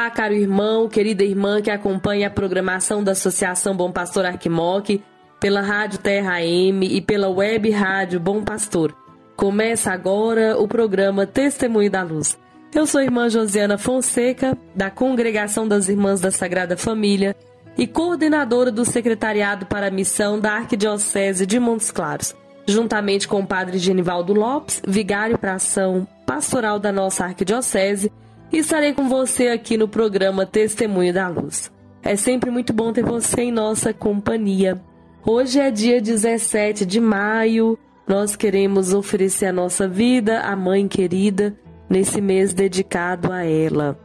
Olá, caro irmão, querida irmã que acompanha a programação da Associação Bom Pastor Arquimoc pela Rádio Terra AM e pela Web Rádio Bom Pastor. Começa agora o programa Testemunho da Luz. Eu sou a irmã Josiana Fonseca, da Congregação das Irmãs da Sagrada Família e coordenadora do Secretariado para a Missão da Arquidiocese de Montes Claros, juntamente com o Padre Genivaldo Lopes, vigário para ação pastoral da nossa Arquidiocese, e estarei com você aqui no programa Testemunho da Luz. É sempre muito bom ter você em nossa companhia. Hoje é dia 17 de maio, nós queremos oferecer a nossa vida à Mãe querida nesse mês dedicado a ela.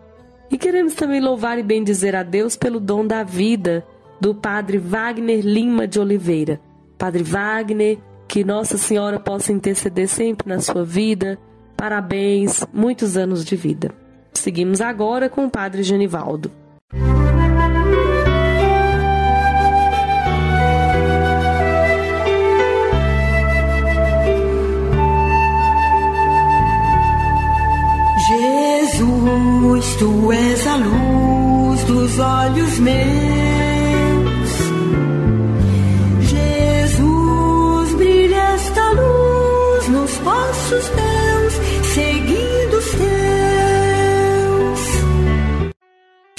E queremos também louvar e bendizer a Deus pelo dom da vida do Padre Wagner Lima de Oliveira. Padre Wagner, que Nossa Senhora possa interceder sempre na sua vida. Parabéns, muitos anos de vida. Seguimos agora com o Padre Genivaldo. Jesus, tu és a luz dos olhos meus. Jesus, brilha esta luz nos passos meus,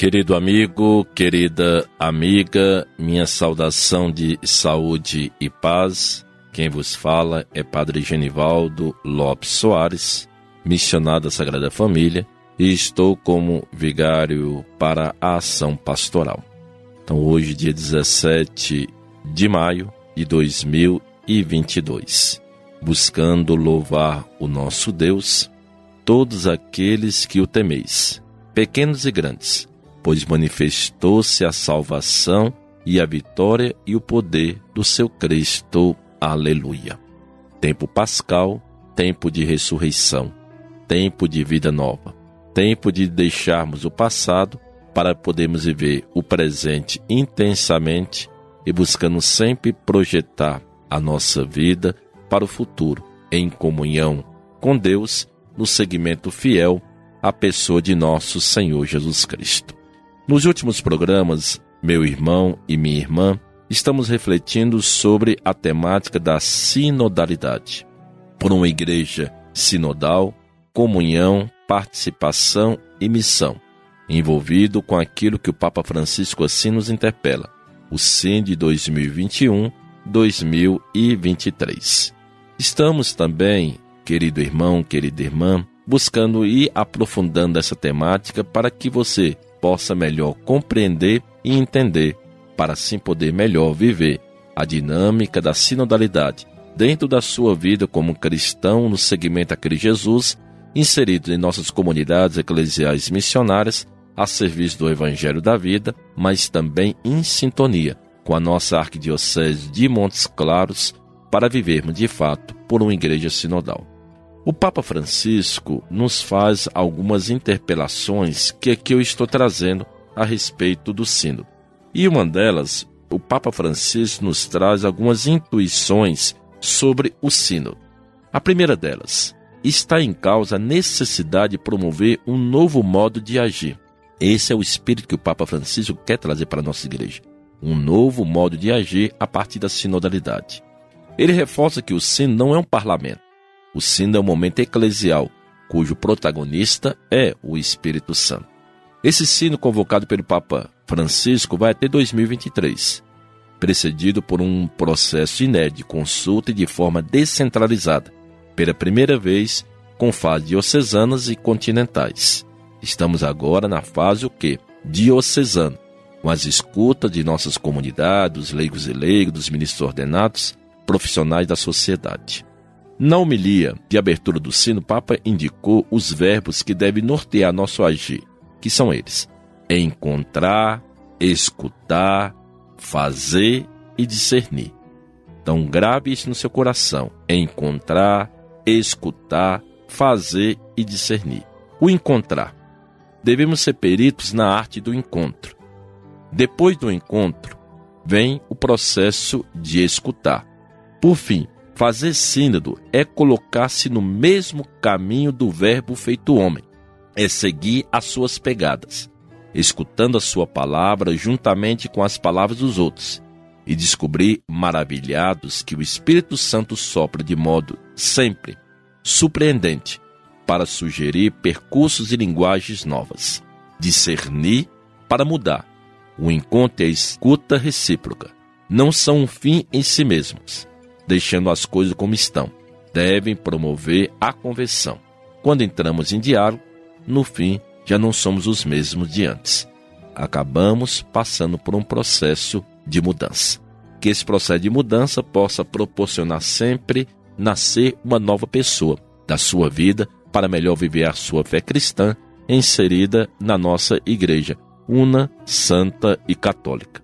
Querido amigo, querida amiga, minha saudação de saúde e paz. Quem vos fala é Padre Genivaldo Lopes Soares, missionário da Sagrada Família, e estou como vigário para a ação pastoral. Então, hoje, dia 17 de maio de 2022, buscando louvar o nosso Deus, todos aqueles que o temeis, pequenos e grandes, pois manifestou-se a salvação e a vitória e o poder do seu Cristo. Aleluia. Tempo pascal, tempo de ressurreição, tempo de vida nova, tempo de deixarmos o passado para podermos viver o presente intensamente e buscando sempre projetar a nossa vida para o futuro, em comunhão com Deus, no segmento fiel à pessoa de nosso Senhor Jesus Cristo. Nos últimos programas, meu irmão e minha irmã, estamos refletindo sobre a temática da sinodalidade. Por uma igreja sinodal, comunhão, participação e missão, envolvido com aquilo que o Papa Francisco assim nos interpela, o SIN de 2021-2023. Estamos também, querido irmão, querida irmã, buscando ir aprofundando essa temática para que você possa melhor compreender e entender, para assim poder melhor viver a dinâmica da sinodalidade dentro da sua vida como cristão no segmento a Cristo Jesus, inserido em nossas comunidades eclesiais missionárias a serviço do Evangelho da Vida, mas também em sintonia com a nossa Arquidiocese de Montes Claros para vivermos de fato por uma igreja sinodal. O Papa Francisco nos faz algumas interpelações que aqui eu estou trazendo a respeito do sínodo. E uma delas, o Papa Francisco nos traz algumas intuições sobre o sínodo. A primeira delas, está em causa a necessidade de promover um novo modo de agir. Esse é o espírito que o Papa Francisco quer trazer para a nossa igreja. Um novo modo de agir a partir da sinodalidade. Ele reforça que o sino não é um parlamento. O sino é um momento eclesial, cujo protagonista é o Espírito Santo. Esse sino convocado pelo Papa Francisco vai até 2023, precedido por um processo inédito de consulta e de forma descentralizada, pela primeira vez com fases diocesanas e continentais. Estamos agora na fase o quê? Diocesana, com as escutas de nossas comunidades, leigos e leigos, dos ministros ordenados, profissionais da sociedade. Na homilia de abertura do sino, Papa indicou os verbos que devem nortear nosso agir, que são eles: encontrar, escutar, fazer e discernir. Então, grave isso no seu coração: encontrar, escutar, fazer e discernir. O encontrar. Devemos ser peritos na arte do encontro. Depois do encontro, vem o processo de escutar. Por fim, fazer sínodo é colocar-se no mesmo caminho do Verbo feito homem, é seguir as suas pegadas, escutando a sua palavra juntamente com as palavras dos outros, e descobrir maravilhados que o Espírito Santo sopra de modo sempre surpreendente para sugerir percursos e linguagens novas, discernir para mudar. O encontro e a escuta recíproca não são um fim em si mesmos, deixando as coisas como estão. Devem promover a conversão. Quando entramos em diálogo, no fim já não somos os mesmos de antes. Acabamos passando por um processo de mudança. Que esse processo de mudança possa proporcionar sempre nascer uma nova pessoa da sua vida para melhor viver a sua fé cristã inserida na nossa igreja, una, santa e católica.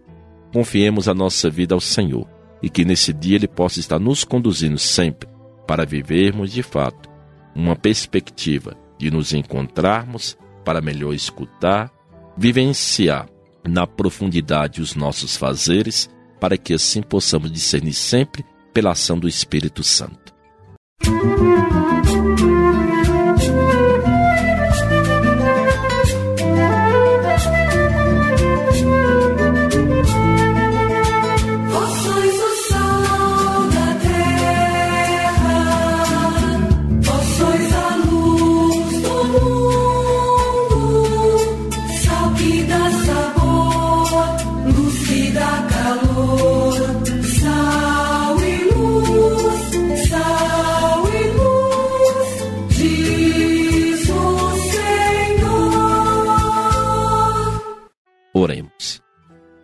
Confiemos a nossa vida ao Senhor e que nesse dia Ele possa estar nos conduzindo sempre para vivermos de fato uma perspectiva de nos encontrarmos para melhor escutar, vivenciar na profundidade os nossos fazeres, para que assim possamos discernir sempre pela ação do Espírito Santo. Música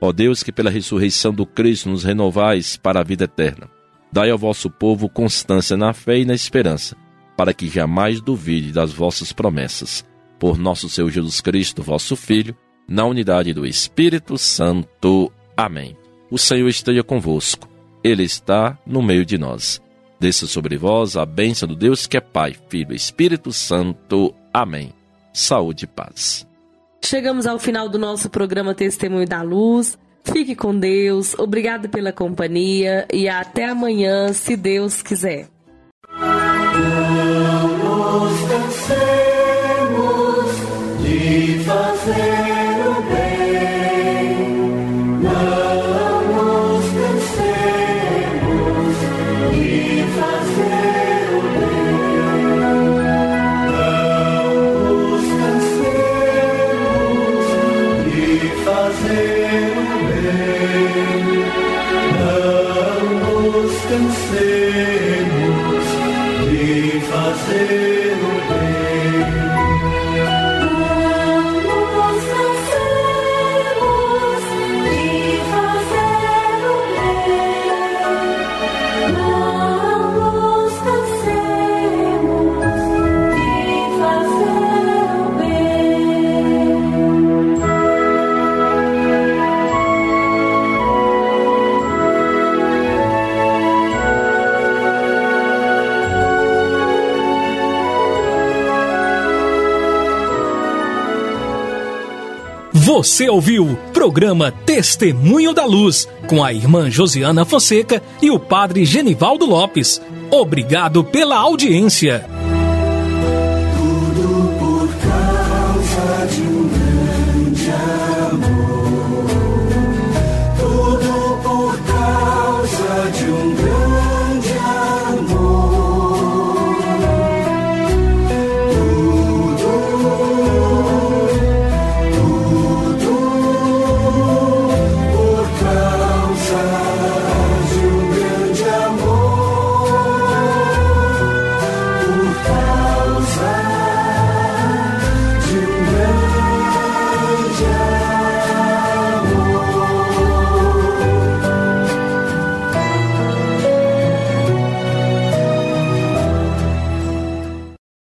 Ó Deus, que pela ressurreição do Cristo nos renovais para a vida eterna. Dai ao vosso povo constância na fé e na esperança, para que jamais duvide das vossas promessas. Por nosso Senhor Jesus Cristo, vosso Filho, na unidade do Espírito Santo. Amém. O Senhor esteja convosco. Ele está no meio de nós. Desça sobre vós a bênção do Deus que é Pai, Filho e Espírito Santo. Amém. Saúde e paz. Chegamos ao final do nosso programa Testemunho da Luz. Fique com Deus, obrigado pela companhia e até amanhã, se Deus quiser. vencemos e fazer. Você ouviu programa Testemunho da Luz com a irmã Josiana Fonseca e o padre Genivaldo Lopes. Obrigado pela audiência.